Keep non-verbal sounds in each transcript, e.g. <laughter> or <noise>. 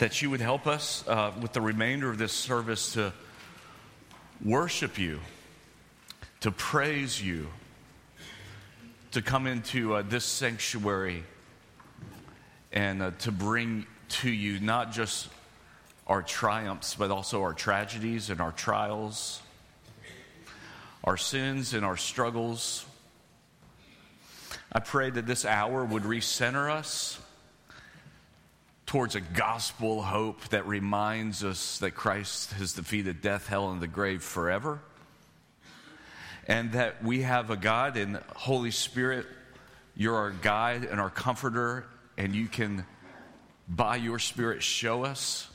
that you would help us uh, with the remainder of this service to worship you, to praise you, to come into uh, this sanctuary and uh, to bring to you not just our triumphs, but also our tragedies and our trials, our sins and our struggles. I pray that this hour would recenter us towards a gospel hope that reminds us that Christ has defeated death, hell, and the grave forever. And that we have a God and Holy Spirit, you're our guide and our comforter, and you can, by your Spirit, show us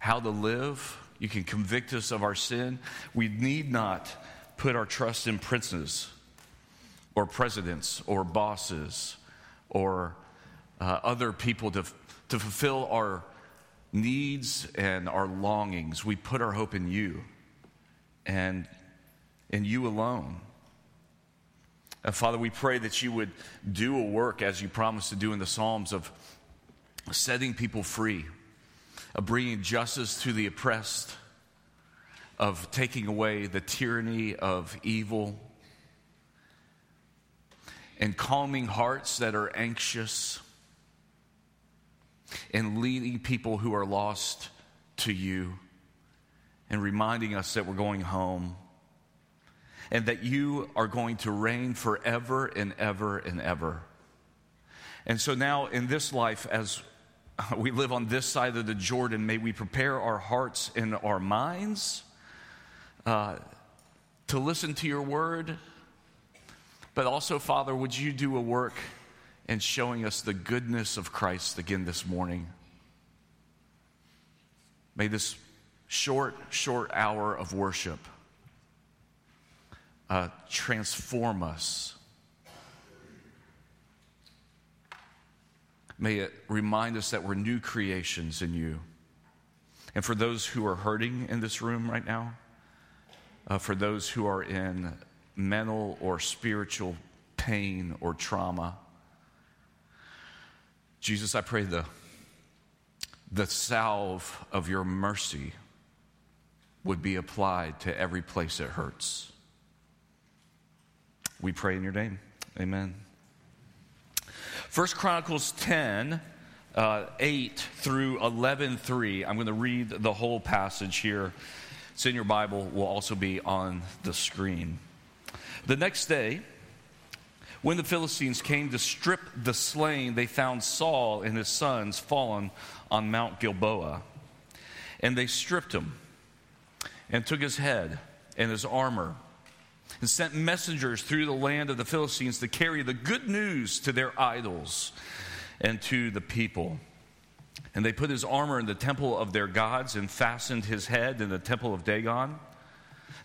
how to live. You can convict us of our sin. We need not put our trust in princes or presidents or bosses or uh, other people to, to fulfill our needs and our longings. We put our hope in you and in you alone. And Father, we pray that you would do a work as you promised to do in the Psalms of setting people free, of bringing justice to the oppressed, of taking away the tyranny of evil, and calming hearts that are anxious and leading people who are lost to you and reminding us that we're going home and that you are going to reign forever and ever and ever. And so now in this life, as we live on this side of the Jordan, may we prepare our hearts and our minds uh, to listen to your word. But also, Father, would you do a work and showing us the goodness of Christ again this morning. May this short, short hour of worship uh, transform us. May it remind us that we're new creations in you. And for those who are hurting in this room right now, uh, for those who are in mental or spiritual pain or trauma, Jesus, I pray the, the salve of your mercy would be applied to every place it hurts. We pray in your name. Amen. First Chronicles 10, uh, 8 through 11, 3. I'm going to read the whole passage here. It's in your Bible, will also be on the screen. The next day, when the Philistines came to strip the slain, they found Saul and his sons fallen on Mount Gilboa. And they stripped him and took his head and his armor and sent messengers through the land of the Philistines to carry the good news to their idols and to the people. And they put his armor in the temple of their gods and fastened his head in the temple of Dagon.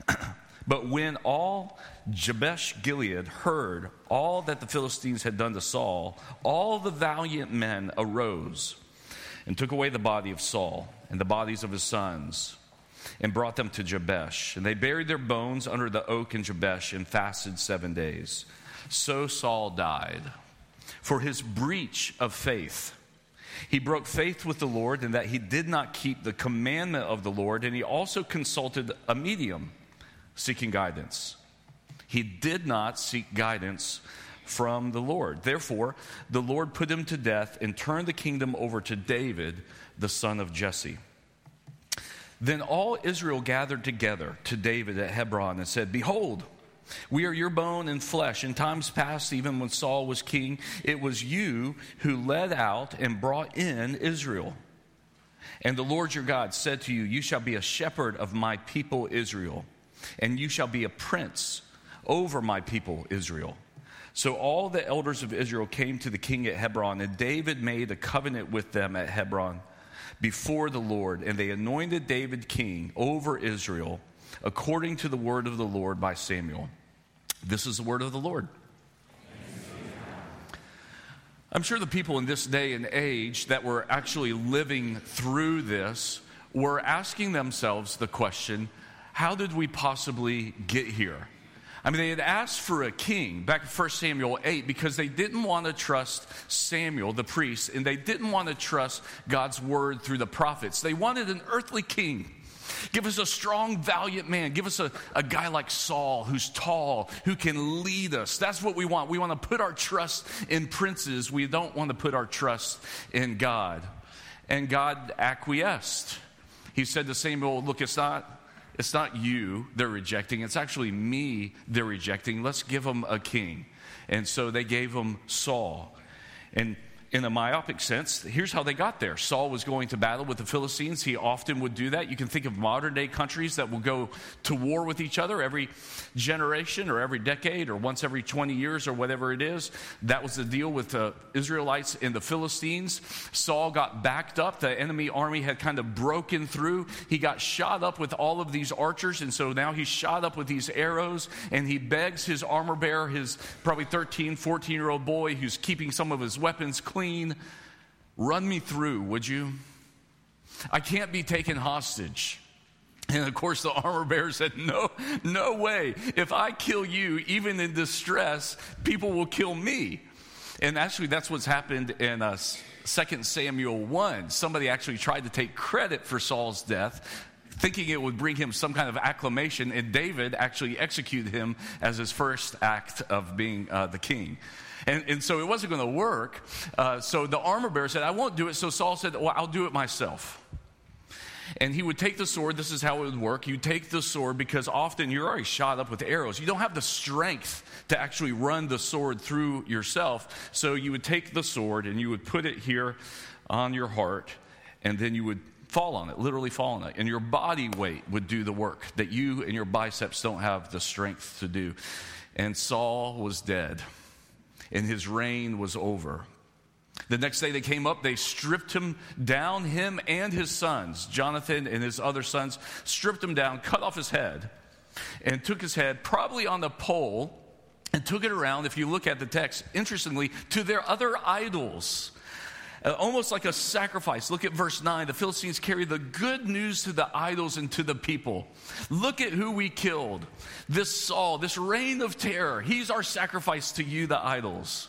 <clears throat> but when all Jabesh Gilead heard all that the Philistines had done to Saul, all the valiant men arose and took away the body of Saul and the bodies of his sons and brought them to Jabesh. And they buried their bones under the oak in Jabesh and fasted seven days. So Saul died for his breach of faith. He broke faith with the Lord in that he did not keep the commandment of the Lord, and he also consulted a medium seeking guidance. He did not seek guidance from the Lord. Therefore, the Lord put him to death and turned the kingdom over to David, the son of Jesse. Then all Israel gathered together to David at Hebron and said, Behold, we are your bone and flesh. In times past, even when Saul was king, it was you who led out and brought in Israel. And the Lord your God said to you, You shall be a shepherd of my people Israel, and you shall be a prince over my people Israel. So all the elders of Israel came to the king at Hebron, and David made a covenant with them at Hebron before the Lord, and they anointed David king over Israel according to the word of the Lord by Samuel. This is the word of the Lord. I'm sure the people in this day and age that were actually living through this were asking themselves the question how did we possibly get here? I mean, they had asked for a king back in 1 Samuel 8 because they didn't want to trust Samuel, the priest, and they didn't want to trust God's word through the prophets. They wanted an earthly king. Give us a strong, valiant man. Give us a, a guy like Saul who's tall, who can lead us. That's what we want. We want to put our trust in princes. We don't want to put our trust in God. And God acquiesced. He said to Samuel, Look, it's not it's not you they're rejecting, it's actually me they're rejecting. Let's give them a king. And so they gave him Saul. And in a myopic sense, here's how they got there. Saul was going to battle with the Philistines. He often would do that. You can think of modern day countries that will go to war with each other every generation or every decade or once every 20 years or whatever it is. That was the deal with the Israelites and the Philistines. Saul got backed up. The enemy army had kind of broken through. He got shot up with all of these archers, and so now he's shot up with these arrows, and he begs his armor bearer, his probably 13, 14 year old boy who's keeping some of his weapons clean clean. Run me through, would you? I can't be taken hostage. And of course, the armor bearer said, No, no way. If I kill you, even in distress, people will kill me. And actually, that's what's happened in uh, 2 Samuel 1. Somebody actually tried to take credit for Saul's death, thinking it would bring him some kind of acclamation, and David actually executed him as his first act of being uh, the king. And, and so it wasn't going to work. Uh, so the armor bearer said, I won't do it. So Saul said, Well, I'll do it myself. And he would take the sword. This is how it would work. You take the sword because often you're already shot up with arrows. You don't have the strength to actually run the sword through yourself. So you would take the sword and you would put it here on your heart, and then you would fall on it, literally fall on it. And your body weight would do the work that you and your biceps don't have the strength to do. And Saul was dead and his reign was over. The next day they came up, they stripped him down, him and his sons, Jonathan and his other sons, stripped him down, cut off his head, and took his head, probably on the pole, and took it around, if you look at the text, interestingly, to their other idols. Uh, almost like a sacrifice. Look at verse 9. The Philistines carry the good news to the idols and to the people. Look at who we killed. This Saul, this reign of terror. He's our sacrifice to you, the idols.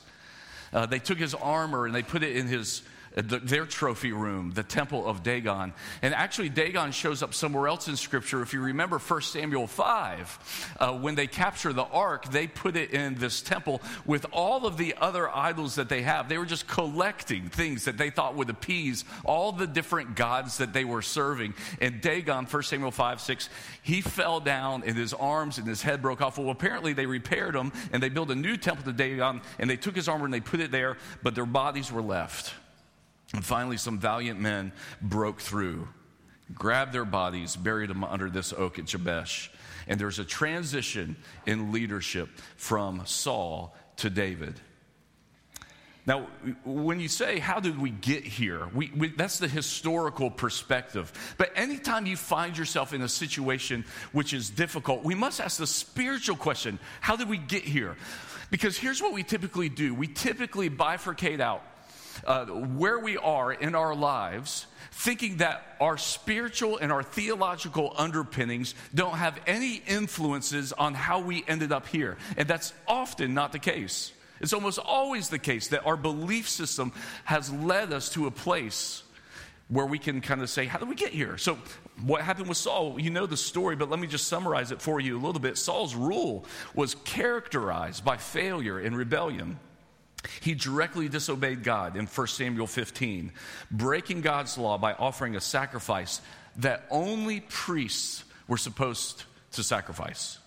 Uh, they took his armor and they put it in his their trophy room, the temple of Dagon. And actually, Dagon shows up somewhere else in Scripture. If you remember 1 Samuel 5, uh, when they capture the ark, they put it in this temple with all of the other idols that they have. They were just collecting things that they thought would appease all the different gods that they were serving. And Dagon, 1 Samuel 5, 6, he fell down and his arms and his head broke off. Well, apparently they repaired him and they built a new temple to Dagon and they took his armor and they put it there, but their bodies were left. And finally, some valiant men broke through, grabbed their bodies, buried them under this oak at Jabesh. And there's a transition in leadership from Saul to David. Now, when you say, How did we get here? We, we, that's the historical perspective. But anytime you find yourself in a situation which is difficult, we must ask the spiritual question How did we get here? Because here's what we typically do we typically bifurcate out uh, where we are in our lives, thinking that our spiritual and our theological underpinnings don't have any influences on how we ended up here. And that's often not the case. It's almost always the case that our belief system has led us to a place where we can kind of say, How did we get here? So, what happened with Saul? You know the story, but let me just summarize it for you a little bit. Saul's rule was characterized by failure and rebellion. He directly disobeyed God in 1 Samuel 15, breaking God's law by offering a sacrifice that only priests were supposed to sacrifice.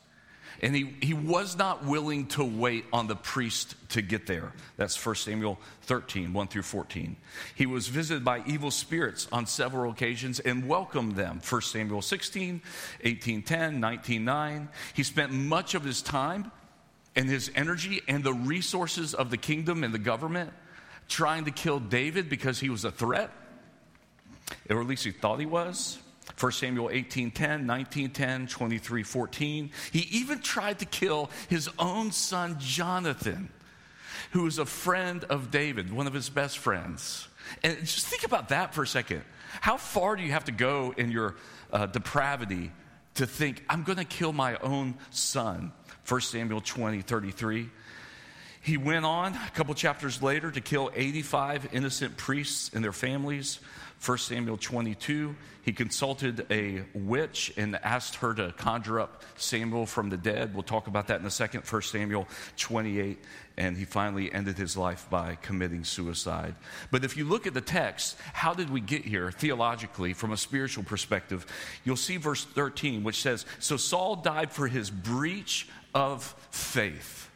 And he, he was not willing to wait on the priest to get there. That's 1 Samuel 13, 1 through 14. He was visited by evil spirits on several occasions and welcomed them. 1 Samuel 16, 18, 10, 19, 9. He spent much of his time and his energy and the resources of the kingdom and the government trying to kill David because he was a threat, or at least he thought he was. 1 Samuel 18 10, 19 10, 23 14. He even tried to kill his own son Jonathan, who was a friend of David, one of his best friends. And just think about that for a second. How far do you have to go in your uh, depravity to think, I'm going to kill my own son? 1 Samuel 20, 33. He went on a couple chapters later to kill 85 innocent priests and their families. 1 Samuel 22, he consulted a witch and asked her to conjure up Samuel from the dead. We'll talk about that in a second. 1 Samuel 28, and he finally ended his life by committing suicide. But if you look at the text, how did we get here theologically from a spiritual perspective? You'll see verse 13, which says So Saul died for his breach of faith.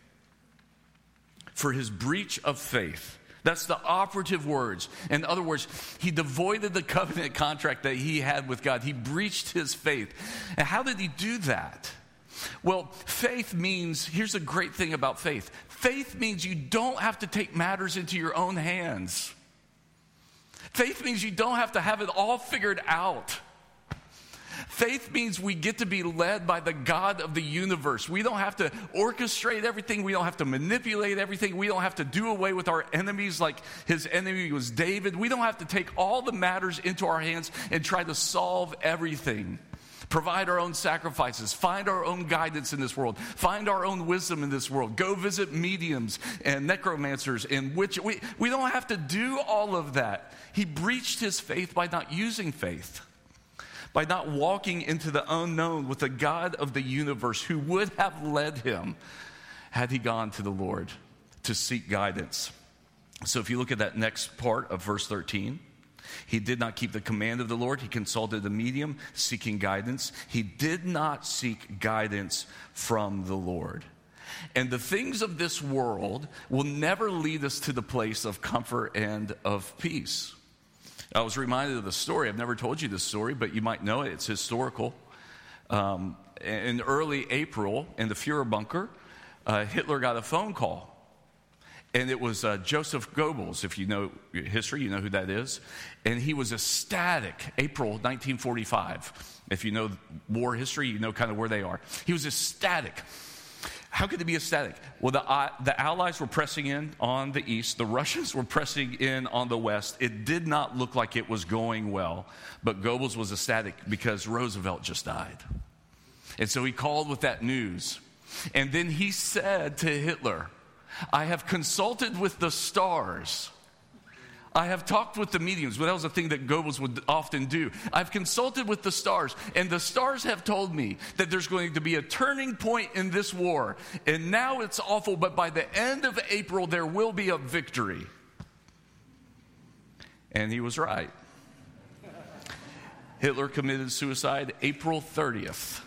For his breach of faith. That's the operative words. In other words, he devoided the covenant contract that he had with God. He breached his faith. And how did he do that? Well, faith means here's the great thing about faith faith means you don't have to take matters into your own hands. Faith means you don't have to have it all figured out. Faith means we get to be led by the God of the universe. We don't have to orchestrate everything. We don't have to manipulate everything. We don't have to do away with our enemies like his enemy was David. We don't have to take all the matters into our hands and try to solve everything. Provide our own sacrifices, find our own guidance in this world, find our own wisdom in this world, go visit mediums and necromancers in which we, we don't have to do all of that. He breached his faith by not using faith by not walking into the unknown with the God of the universe who would have led him had he gone to the Lord to seek guidance. So if you look at that next part of verse 13, he did not keep the command of the Lord. He consulted a medium seeking guidance. He did not seek guidance from the Lord. And the things of this world will never lead us to the place of comfort and of peace. I was reminded of the story. I've never told you this story, but you might know it. It's historical. Um, in early April, in the Fuhrer bunker, uh, Hitler got a phone call. And it was uh, Joseph Goebbels. If you know history, you know who that is. And he was ecstatic, April 1945. If you know war history, you know kind of where they are. He was ecstatic how could it be ecstatic? Well, the, uh, the Allies were pressing in on the east, the Russians <laughs> were pressing in on the west. It did not look like it was going well, but Goebbels was ecstatic because Roosevelt just died. And so he called with that news. And then he said to Hitler, I have consulted with the stars I have talked with the mediums, but that was a thing that Goebbels would often do. I've consulted with the stars, and the stars have told me that there's going to be a turning point in this war. And now it's awful, but by the end of April, there will be a victory. And he was right. Hitler committed suicide April 30th.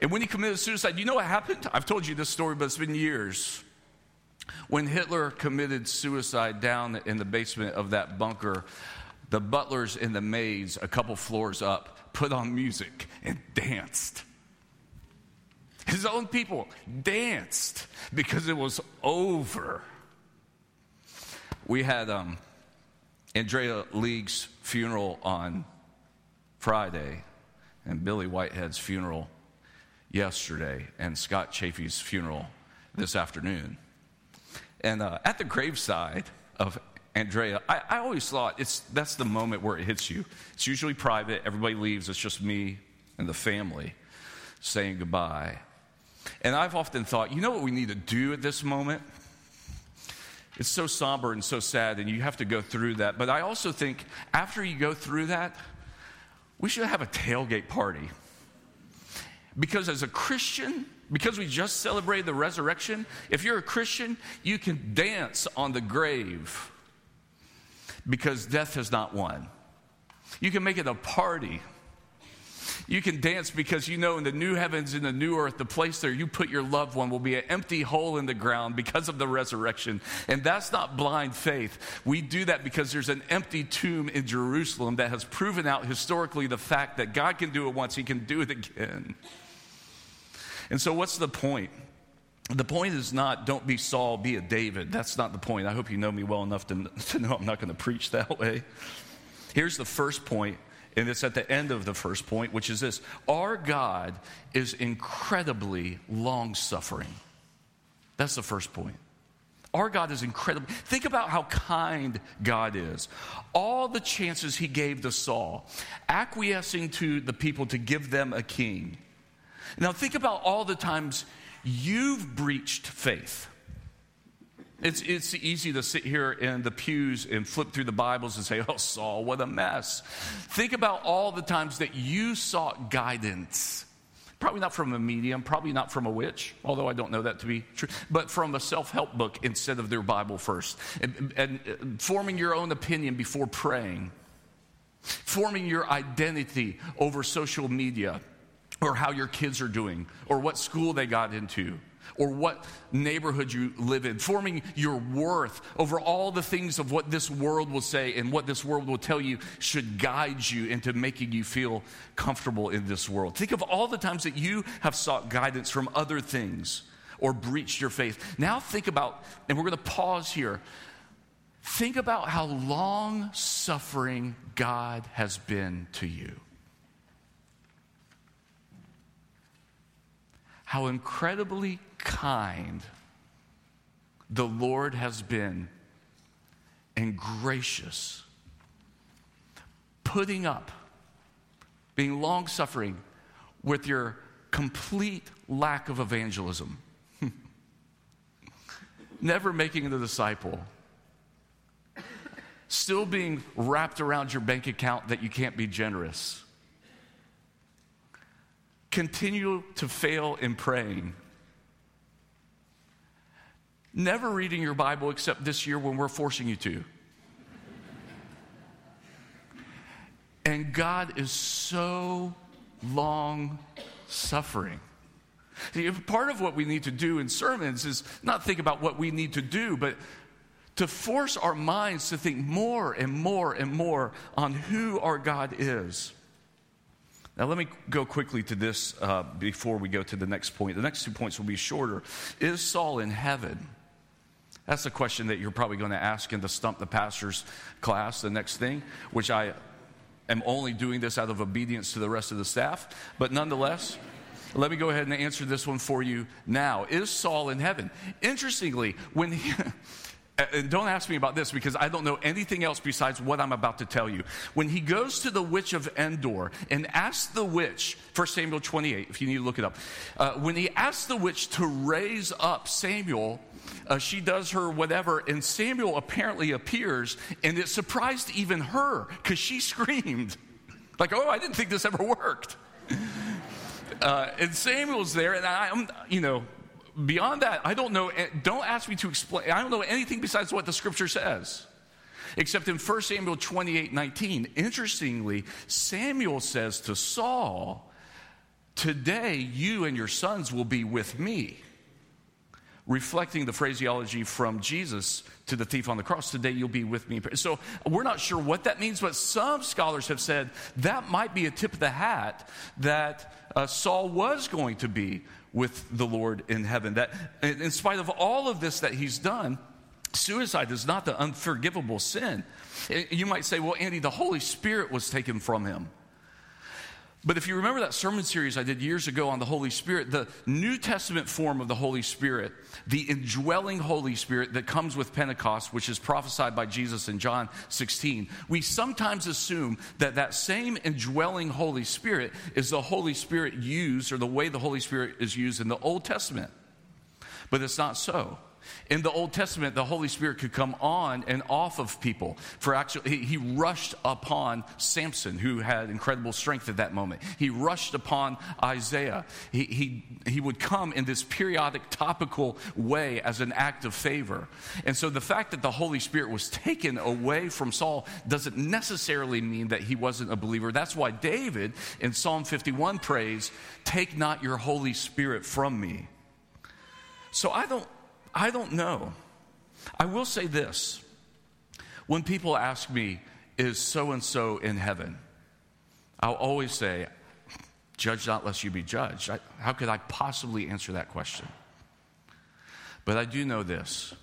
And when he committed suicide, you know what happened? I've told you this story, but it's been years. When Hitler committed suicide down in the basement of that bunker, the butlers and the maids, a couple floors up, put on music and danced. His own people danced because it was over. We had um, Andrea League's funeral on Friday, and Billy Whitehead's funeral yesterday, and Scott Chafee's funeral this afternoon. And uh, at the graveside of Andrea, I, I, always thought it's, that's the moment where it hits you. It's usually private, everybody leaves, it's just me and the family saying goodbye. And I've often thought, you know what we need to do at this moment? It's so somber and so sad, and you have to go through that. But I also think after you go through that, we should have a tailgate party. Because as a Christian, because we just celebrated the resurrection, if you're a Christian, you can dance on the grave because death has not won. You can make it a party. You can dance because you know in the new heavens and the new earth, the place there you put your loved one will be an empty hole in the ground because of the resurrection. And that's not blind faith. We do that because there's an empty tomb in Jerusalem that has proven out historically the fact that God can do it once, He can do it again. And so, what's the point? The point is not don't be Saul, be a David. That's not the point. I hope you know me well enough to, <laughs> to know I'm not going to preach that way. Here's the first point, and it's at the end of the first point, which is this Our God is incredibly long suffering. That's the first point. Our God is incredible. Think about how kind God is. All the chances he gave to Saul, acquiescing to the people to give them a king Now, think about all the times you've breached faith. It's, it's easy to sit here in the pews and flip through the Bibles and say, <laughs> Oh, Saul, what a mess. Think about all the times that you sought guidance. Probably not from a medium, probably not from a witch, although I don't know that to be true, but from a self help book instead of their Bible first. And, and, and forming your own opinion before praying, forming your identity over social media or how your kids are doing, or what school they got into, or what neighborhood you live in, forming your worth over all the things of what this world will say and what this world will tell you should guide you into making you feel comfortable in this world. Think of all the times that you have sought guidance from other things or breached your faith. Now think about, and we're going to pause here. Think about how long suffering God has been to you. How incredibly kind the Lord has been and gracious, putting up, being long suffering with your complete lack of evangelism, <laughs> never making the disciple, still being wrapped around your bank account that you can't be generous continue to fail in praying. Never reading your Bible except this year when we're forcing you to. And God is so long suffering. Part of what we need to do in sermons is not think about what we need to do, but to force our minds to think more and more and more on who our God is. Now, let me go quickly to this uh, before we go to the next point. The next two points will be shorter. Is Saul in heaven? That's a question that you're probably going to ask in the Stump the Pastors class, the next thing, which I am only doing this out of obedience to the rest of the staff. But nonetheless, let me go ahead and answer this one for you now. Is Saul in heaven? Interestingly, when he. <laughs> And don't ask me about this because I don't know anything else besides what I'm about to tell you. When he goes to the witch of Endor and asks the witch, 1 Samuel 28, if you need to look it up, uh, when he asks the witch to raise up Samuel, uh, she does her whatever, and Samuel apparently appears, and it surprised even her because she <laughs> screamed, like, oh, I didn't think this ever worked. <laughs> Uh, and Samuel's there, and I'm, you know, beyond that, I don't know, eh, don't ask me to explain. I don't know anything besides what the scripture says. Except in 1 Samuel 28 19. Interestingly, Samuel says to Saul, Today you and your sons will be with me. Reflecting the phraseology from Jesus to the thief on the cross, today you'll be with me. So we're not sure what that means, but some scholars have said that might be a tip of the hat that uh, Saul was going to be with the Lord in heaven. That in spite of all of this that he's done, suicide is not the unforgivable sin. You might say, well, Andy, the Holy Spirit was taken from him. But if you remember that sermon series I did years ago on the Holy Spirit, the New Testament form of the Holy Spirit, the indwelling Holy Spirit that comes with Pentecost, which is prophesied by Jesus in John 16, we sometimes assume that that same indwelling Holy Spirit is the Holy Spirit used or the way the Holy Spirit is used in the Old Testament. But it's not so. In the Old Testament, the Holy Spirit could come on and off of people. For actually, he, he rushed upon Samson, who had incredible strength at that moment. He rushed upon Isaiah. He, he, he would come in this periodic, topical way as an act of favor. And so the fact that the Holy Spirit was taken away from Saul doesn't necessarily mean that he wasn't a believer. That's why David in Psalm 51 prays, Take not your Holy Spirit from me. So I don't I don't know. I will say this when people ask me, is so and so in heaven? I'll always say, judge not lest you be judged. I, how could I possibly answer that question? But I do know this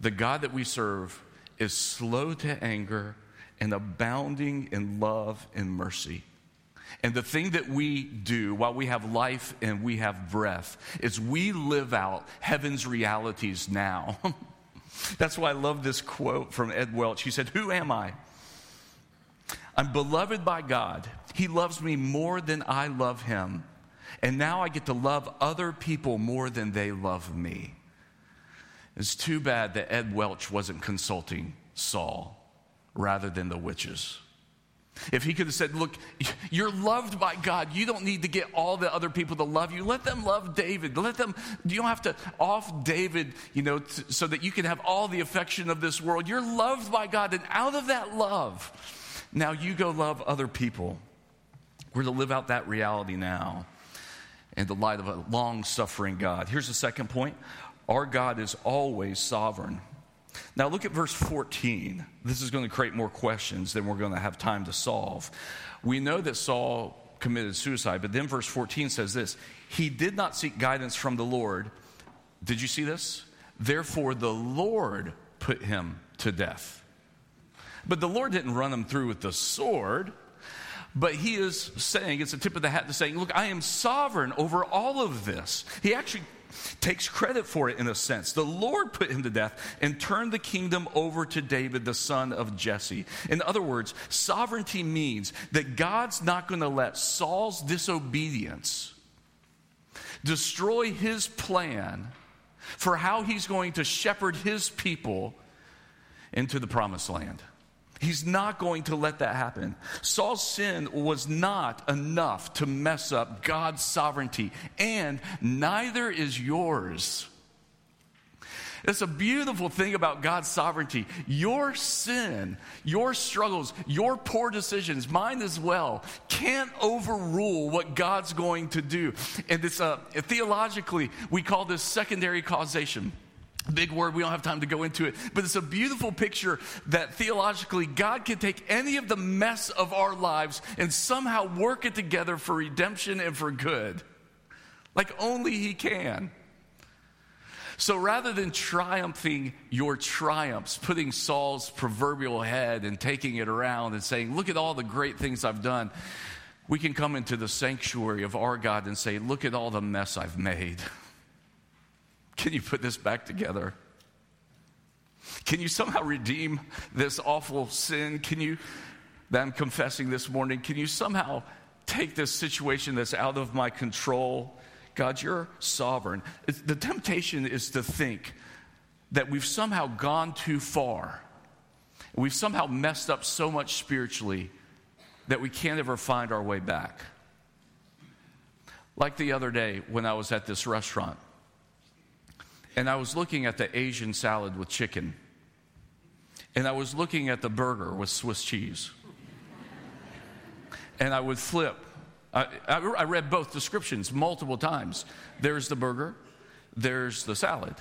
the God that we serve is slow to anger and abounding in love and mercy. And the thing that we do while we have life and we have breath is we live out heaven's realities now. <laughs> That's why I love this quote from Ed Welch. He said, Who am I? I'm beloved by God. He loves me more than I love him. And now I get to love other people more than they love me. It's too bad that Ed Welch wasn't consulting Saul rather than the witches. If he could have said, Look, you're loved by God. You don't need to get all the other people to love you. Let them love David. Let them, you don't have to off David, you know, t- so that you can have all the affection of this world. You're loved by God. And out of that love, now you go love other people. We're to live out that reality now in the light of a long suffering God. Here's the second point our God is always sovereign. Now, look at verse 14. This is going to create more questions than we're going to have time to solve. We know that Saul committed suicide, but then verse 14 says this He did not seek guidance from the Lord. Did you see this? Therefore, the Lord put him to death. But the Lord didn't run him through with the sword. But he is saying, it's a tip of the hat to saying, look, I am sovereign over all of this. He actually takes credit for it in a sense. The Lord put him to death and turned the kingdom over to David, the son of Jesse. In other words, sovereignty means that God's not going to let Saul's disobedience destroy his plan for how he's going to shepherd his people into the promised land. He's not going to let that happen. Saul's sin was not enough to mess up God's sovereignty, and neither is yours. It's a beautiful thing about God's sovereignty. Your sin, your struggles, your poor decisions, mine as well, can't overrule what God's going to do. And it's a, theologically, we call this secondary causation. Big word, we don't have time to go into it, but it's a beautiful picture that theologically God can take any of the mess of our lives and somehow work it together for redemption and for good. Like only He can. So rather than triumphing your triumphs, putting Saul's proverbial head and taking it around and saying, Look at all the great things I've done, we can come into the sanctuary of our God and say, Look at all the mess I've made. Can you put this back together? Can you somehow redeem this awful sin? Can you, that I'm confessing this morning, can you somehow take this situation that's out of my control? God, you're sovereign. the temptation is to think that we've somehow gone too far. We've somehow messed up so much spiritually that we can't ever find our way back. Like the other day when I was at this restaurant and I was looking at the Asian salad with chicken, and I was looking at the burger with Swiss cheese. and I would flip. I, I, I read both descriptions multiple times. There's the burger, there's the salad.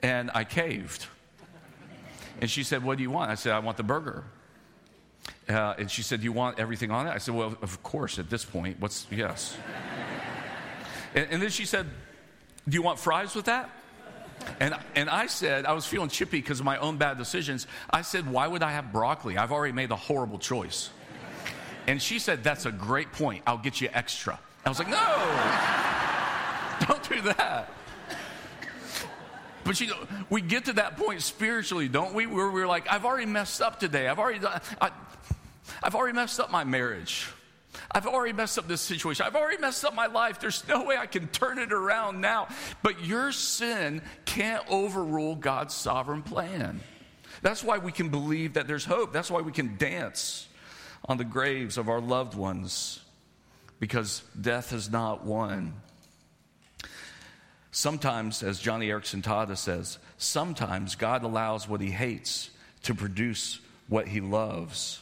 And I caved. And she said, What do you want? I said, I want the burger. Uh, and she said, Do you want everything on it? I said, Well, of course, at this point. What's, yes. <laughs> and, and then she said, Do you want fries with that? And, and I said, I was feeling chippy because of my own bad decisions. I said, Why would I have broccoli? I've already made a horrible choice. And she said, That's a great point. I'll get you extra. I was like, No, <laughs> don't do that. But you know, we get to that point spiritually, don't we? Where we're like, I've already messed up today. I've already done, I, I've already messed up my marriage. I've already messed up this situation. I've already messed up my life. There's no way I can turn it around now. But your sin can't overrule God's sovereign plan. That's why we can believe that there's hope. That's why we can dance on the graves of our loved ones because death has not won. Sometimes, as Joni Eareckson Tada says, sometimes God allows what he hates to produce what he loves.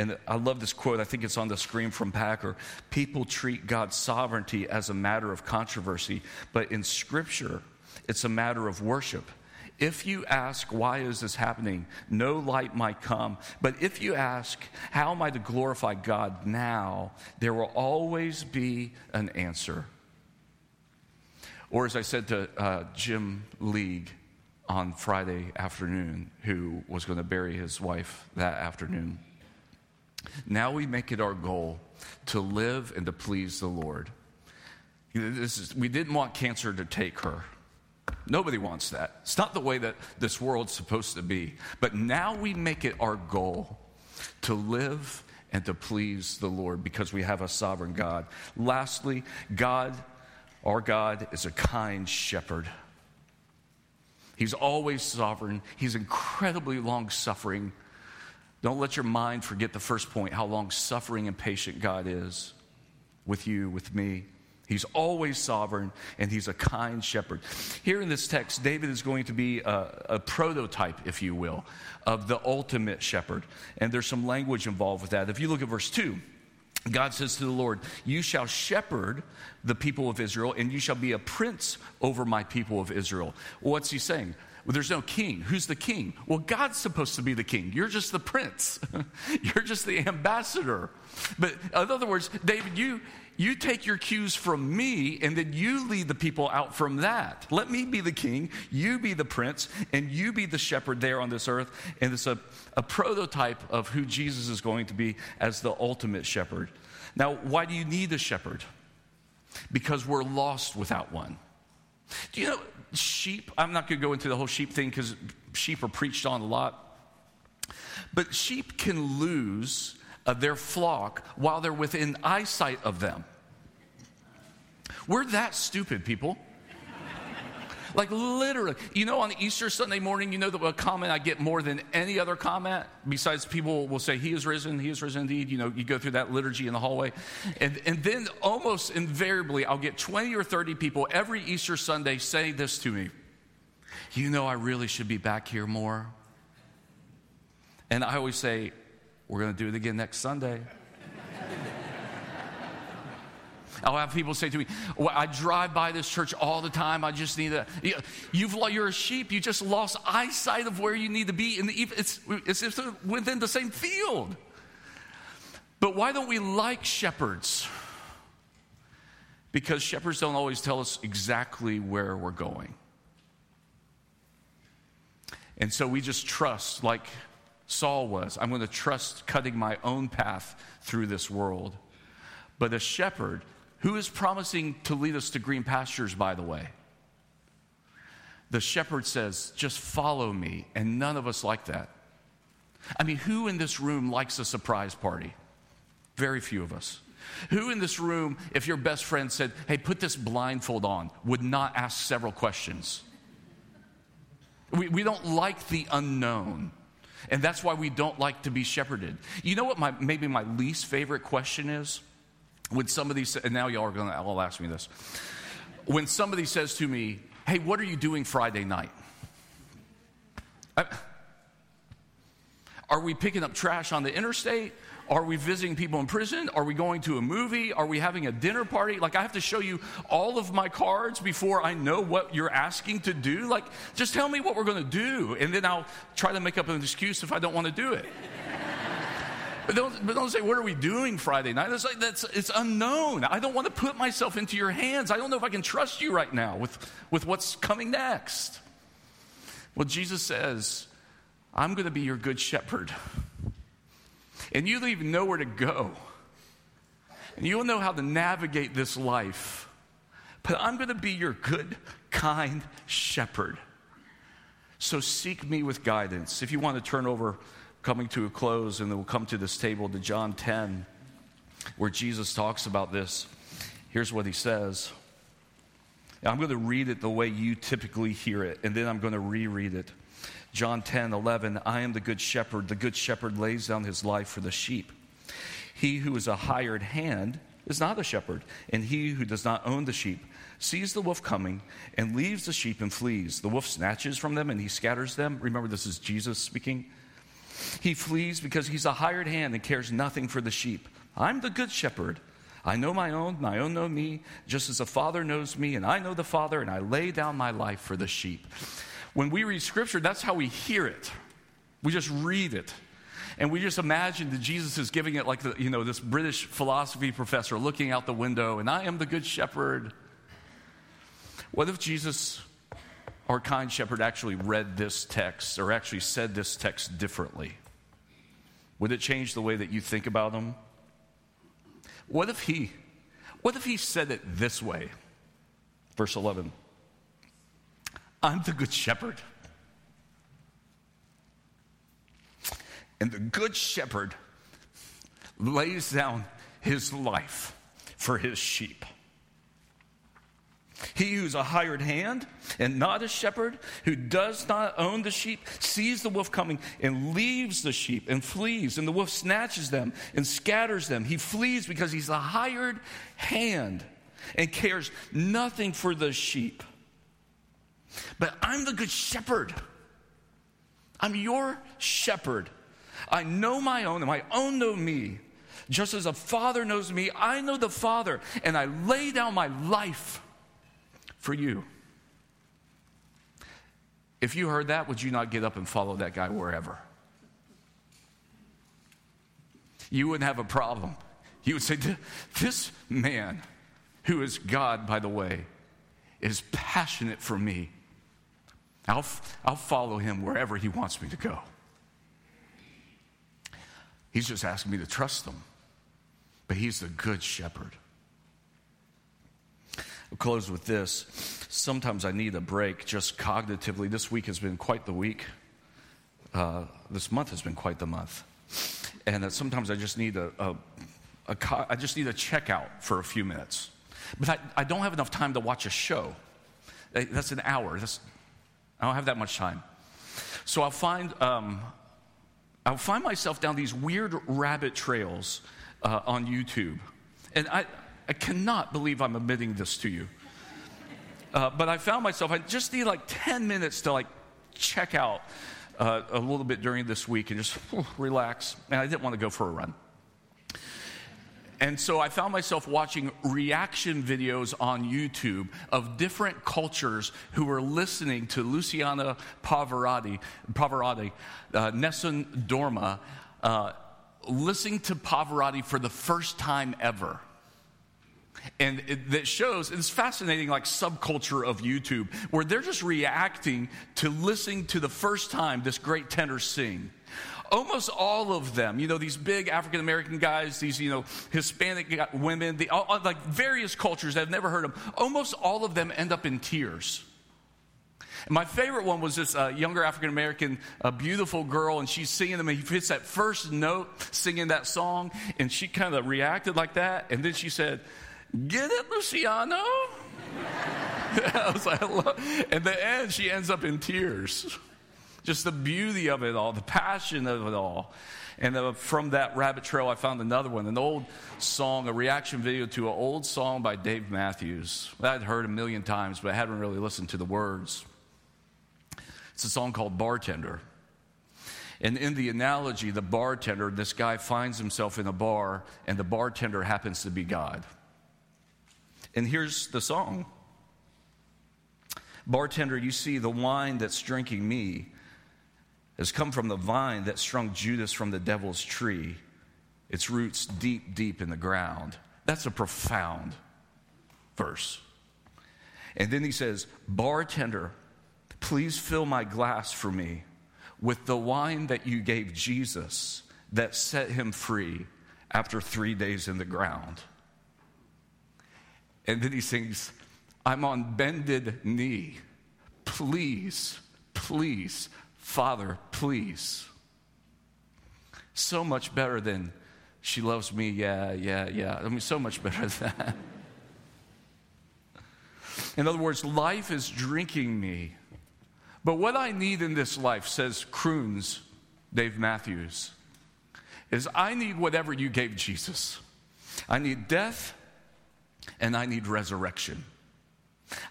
And I love this quote. I think it's on the screen from Packer. People treat God's sovereignty as a matter of controversy, but in Scripture, it's a matter of worship. If you ask, why is this happening? No light might come. But if you ask, how am I to glorify God now? There will always be an answer. Or as I said to uh, Jim League on Friday afternoon, who was going to bury his wife that afternoon. Now we make it our goal to live and to please the Lord. Is, we didn't want cancer to take her. Nobody wants that. It's not the way that this world's supposed to be. But now we make it our goal to live and to please the Lord because we have a sovereign God. Lastly, God, our God, is a kind shepherd. He's always sovereign, He's incredibly long suffering. Don't let your mind forget the first point how long suffering and patient God is with you, with me. He's always sovereign and he's a kind shepherd. Here in this text, David is going to be a, a, prototype, if you will, of the ultimate shepherd. And there's some language involved with that. If you look at verse 2, God says to the Lord, You shall shepherd the people of Israel, and you shall be a prince over my people of Israel. what's he saying? Well, there's no king. Who's the king? Well, God's supposed to be the king. You're just the prince. <laughs> You're just the ambassador. But in other words, David, you you take your cues from me and then you lead the people out from that. Let me be the king, you be the prince, and you be the shepherd there on this earth. And it's a, a prototype of who Jesus is going to be as the ultimate shepherd. Now, why do you need a shepherd? Because we're lost without one. Do you know sheep? I'm not going to go into the whole sheep thing because sheep are preached on a lot. But sheep can lose of their flock while they're within eyesight of them. We're that stupid, people. Like literally, you know, on Easter Sunday morning, you know the comment I get more than any other comment. Besides, people will say, "He is risen, He is risen indeed." You know, you go through that liturgy in the hallway, and and then almost invariably, I'll get twenty or thirty people every Easter Sunday say this to me. You know, I really should be back here more. And I always say, we're going to do it again next Sunday. I'll have people say to me, well, I drive by this church all the time. I just need a. You've, you're a sheep. You just lost eyesight of where you need to be. In the, it's, it's, it's within the same field. But why don't we like shepherds? Because shepherds don't always tell us exactly where we're going. And so we just trust, like Saul was. I'm going to trust cutting my own path through this world. But a shepherd, who is promising to lead us to green pastures, by the way, the shepherd says, just follow me. And none of us like that. I mean, who in this room likes a surprise party? Very few of us. Who in this room, if your best friend said, hey, put this blindfold on, would not ask several questions? We, we don't like the unknown. And that's why we don't like to be shepherded. You know what my maybe my least favorite question is? When somebody says, and now y'all are gonna all ask me this. When somebody says to me, Hey, what are you doing Friday night? I, are we picking up trash on the interstate? Are we visiting people in prison? Are we going to a movie? Are we having a dinner party? Like, I have to show you all of my cards before I know what you're asking to do. Like, just tell me what we're going to do, and then I'll try to make up an excuse if I don't want to do it. But don't, but don't, say, what are we doing Friday night? It's like, that's, it's unknown. I don't want to put myself into your hands. I don't know if I can trust you right now with, with what's coming next. Well, Jesus says, I'm going to be your good shepherd and you don't even know where to go. And you don't know how to navigate this life. But I'm going to be your good, kind shepherd. So seek me with guidance. If you want to turn over, coming to a close, and then we'll come to this table to John 10, where Jesus talks about this. Here's what he says. I'm going to read it the way you typically hear it, and then I'm going to reread it. John 10 11, I am the good shepherd. The good shepherd lays down his life for the sheep. He who is a hired hand is not a shepherd, and he who does not own the sheep sees the wolf coming and leaves the sheep and flees. The wolf snatches from them and he scatters them. Remember, this is Jesus speaking. He flees because he's a hired hand and cares nothing for the sheep. I'm the good shepherd. I know my own, my own know me, just as the Father knows me, and I know the Father, and I lay down my life for the sheep. When we read scripture, that's how we hear it. We just read it. And we just imagine that Jesus is giving it like the, you know, this British philosophy professor looking out the window, and I am the good shepherd. What if Jesus, our kind shepherd, actually read this text or actually said this text differently? Would it change the way that you think about him? What if he, what if he said it this way? Verse 11. I'm the good shepherd. And the good shepherd lays down his life for his sheep. He who's a hired hand and not a shepherd, who does not own the sheep, sees the wolf coming and leaves the sheep and flees, and the wolf snatches them and scatters them. He flees because he's a hired hand and cares nothing for the sheep. But I'm the good shepherd. I'm your shepherd. I know my own, and my own know me. Just as a father knows me, I know the Father, and I lay down my life for you. If you heard that, would you not get up and follow that guy wherever? You wouldn't have a problem. You would say, This man, who is God, by the way, is passionate for me. I'll, I'll follow him wherever he wants me to go. He's just asking me to trust him. But he's the good shepherd. I'll close with this. Sometimes I need a break just cognitively. This week has been quite the week. Uh, this month has been quite the month. And uh, sometimes I just need a, a, a co- I just need a checkout for a few minutes. But I, I don't have enough time to watch a show. That's an hour. That's, I don't have that much time. So I'll find, um, I'll find myself down these weird rabbit trails uh, on YouTube. And I, I cannot believe I'm admitting this to you. Uh, but I found myself, I just need like 10 minutes to like check out uh, a little bit during this week and just relax. And I didn't want to go for a run. And so I found myself watching reaction videos on YouTube of different cultures who were listening to Luciano Pavarotti, Pavarotti uh, Nessun Dorma, uh, listening to Pavarotti for the first time ever. And it, that shows, it's fascinating, like subculture of YouTube, where they're just reacting to listening to the first time this great tenor sing. Almost all of them, you know, these big African American guys, these, you know, Hispanic women, the, all, like various cultures have never heard them, almost all of them end up in tears. And my favorite one was this uh, younger African American, uh, beautiful girl, and she's singing them, and he hits that first note singing that song, and she kind of reacted like that, and then she said, Get it, Luciano? <laughs> I was like, at the end, she ends up in tears. Just the beauty of it all, the passion of it all. And uh, from that rabbit trail, I found another one, an old song, a reaction video to an old song by Dave Matthews. I'd heard a million times, but I hadn't really listened to the words. It's a song called Bartender. And in the analogy, the bartender, this guy finds himself in a bar, and the bartender happens to be God. And here's the song Bartender, you see, the wine that's drinking me has come from the vine that strung Judas from the devil's tree, its roots deep, deep in the ground. That's a profound verse. And then he says, Bartender, please fill my glass for me with the wine that you gave Jesus that set him free after three days in the ground. And then he sings, I'm on bended knee. Please, please, Father, please. So much better than she loves me, yeah, yeah, yeah. I mean, so much better than that. In other words, life is drinking me. But what I need in this life, says Croons, Dave Matthews, is I need whatever you gave Jesus. I need death and I need resurrection.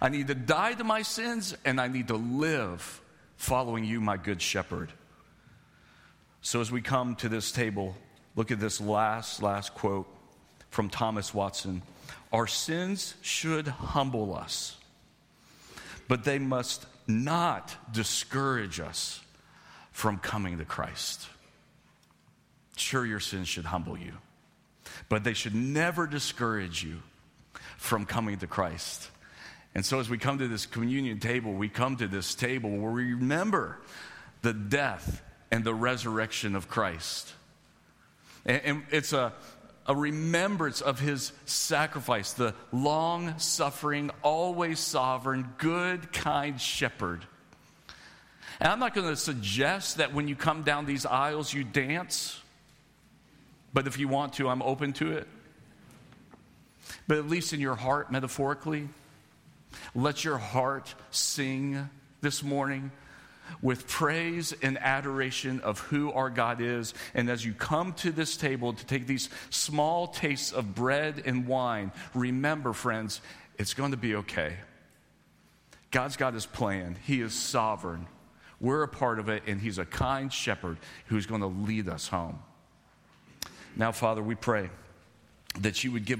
I need to die to my sins and I need to live following you, my good shepherd. So, as we come to this table, look at this last, last quote from Thomas Watson Our sins should humble us, but they must not discourage us from coming to Christ. Sure, your sins should humble you, but they should never discourage you from coming to Christ. And so, as we come to this communion table, we come to this table where we remember the death and the resurrection of Christ. And, and it's a, a remembrance of his sacrifice, the long suffering, always sovereign, good, kind shepherd. And I'm not going to suggest that when you come down these aisles, you dance. But if you want to, I'm open to it. But at least in your heart, metaphorically, let your heart sing this morning with praise and adoration of who our God is. And as you come to this table to take these small tastes of bread and wine, remember, friends, it's going to be okay. God's got his plan, He is sovereign. We're a part of it, and He's a kind shepherd who's going to lead us home. Now, Father, we pray that you would give us.